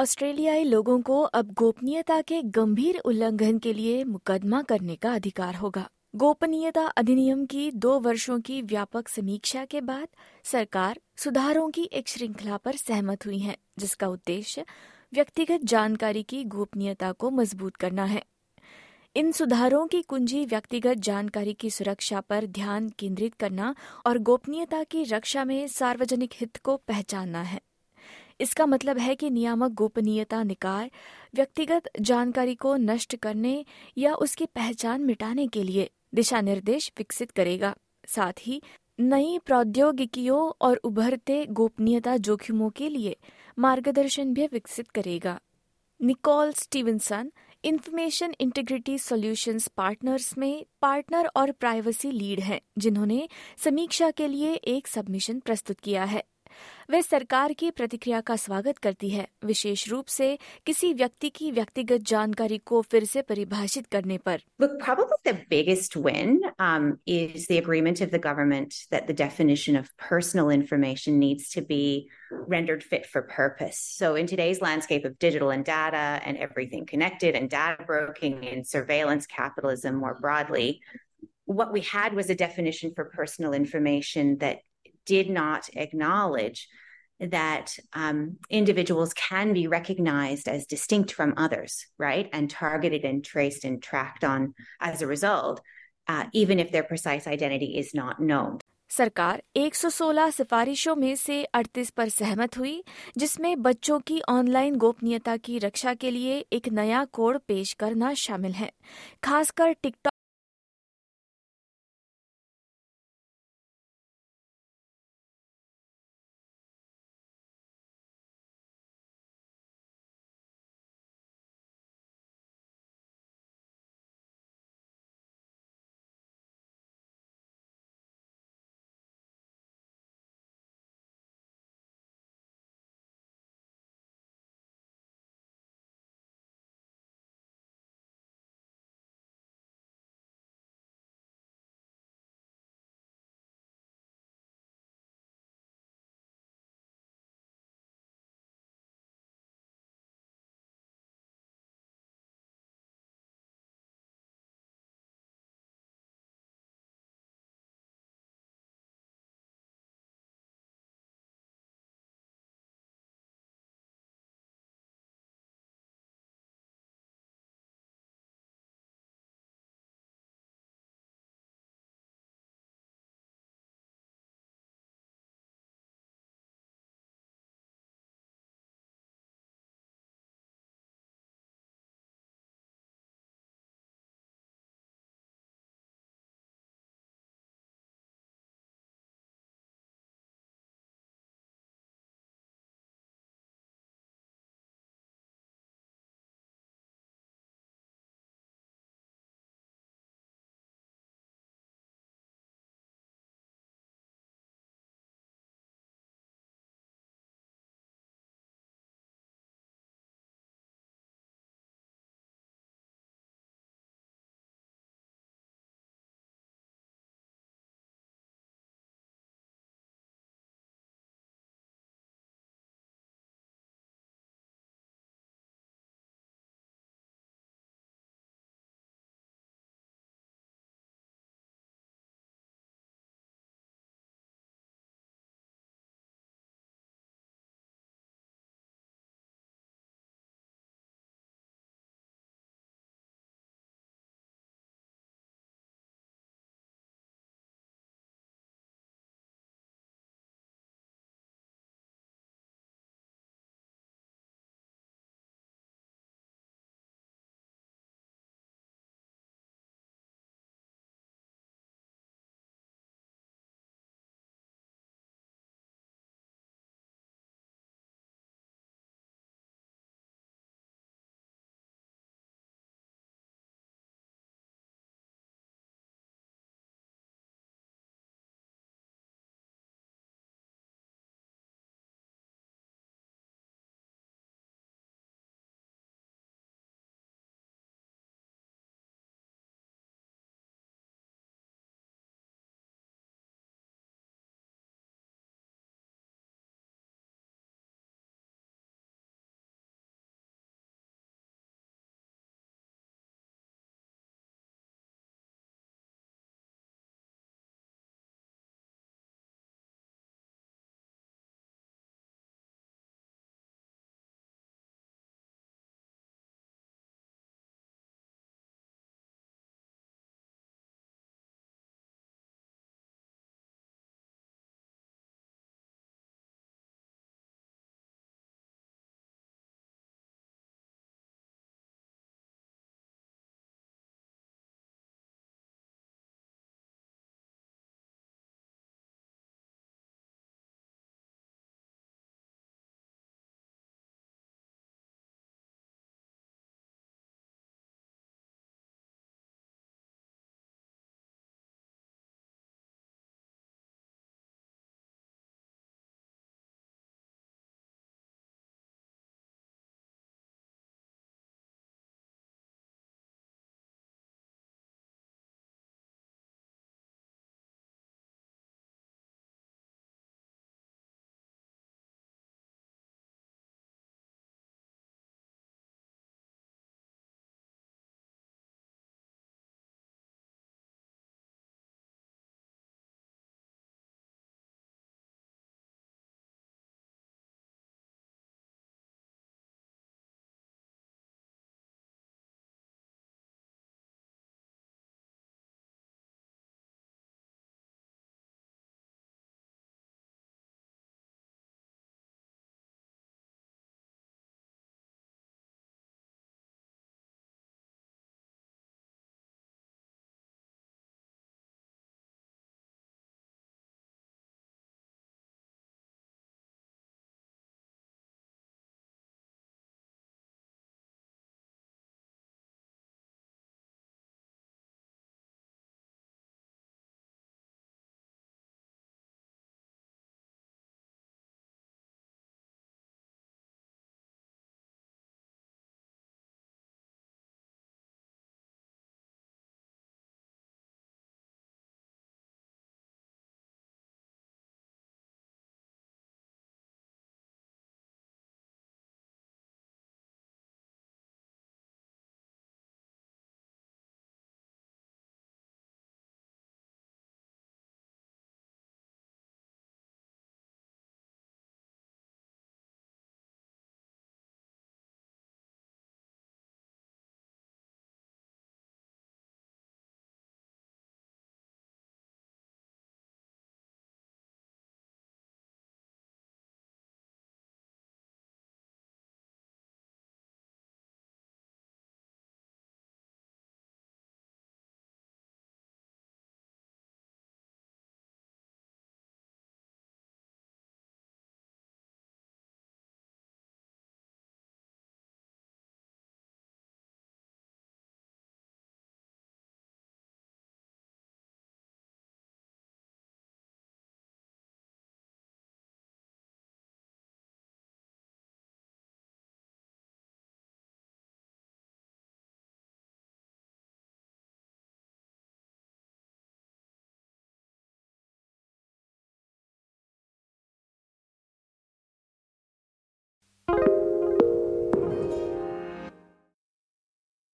ऑस्ट्रेलियाई लोगों को अब गोपनीयता के गंभीर उल्लंघन के लिए मुकदमा करने का अधिकार होगा। गोपनीयता अधिनियम की दो वर्षों की व्यापक समीक्षा के बाद सरकार सुधारों की एक श्रृंखला पर सहमत हुई है, जिसका उद्देश्य व्यक्तिगत जानकारी की गोपनीयता को मज़बूत करना है। इन सुधारों की कुंजी व्यक्तिगत जानकारी की सुरक्षा पर ध्यान केंद्रित करना और गोपनीयता की रक्षा में सार्वजनिक हित को पहचानना है। इसका मतलब है कि नियामक गोपनीयता निकाय व्यक्तिगत जानकारी को नष्ट करने या उसकी पहचान मिटाने के लिए दिशा निर्देश विकसित करेगा। साथ ही, नई प्रौद्योगिकियों और उभरते गोपनीयता जोखिमों के लिए मार्गदर्शन भी विकसित करेगा। Nicole Stevenson, information integrity solutions partners में पार्टनर और प्राइवेसी लीड हैं, जिन्होंने समीक्षा के लिए एक सबमिशन प्रस्तुत किया है। वे सरकार की प्रतिक्रिया का स्वागत करती है विशेष रूप से किसी व्यक्ति की व्यक्तिगत जानकारी को फिर से परिभाषित करने पर Look, probably the biggest win um, is the agreement of the government that the definition of personal information needs to be rendered fit for purpose. So, in today's landscape of digital and data and everything connected and data broking and surveillance capitalism more broadly, what we had was a definition for personal information that did not acknowledge that um, individuals can be recognized as distinct from others, right? And targeted and traced and tracked on as a result, uh, even if their precise identity is not known. सरकार 116 सिफारिशों में से 38 पर सहमत हुई जिसमें बच्चों की ऑनलाइन गोपनीयता की रक्षा के लिए एक नया कोड पेश करना शामिल है खासकर टिकटॉक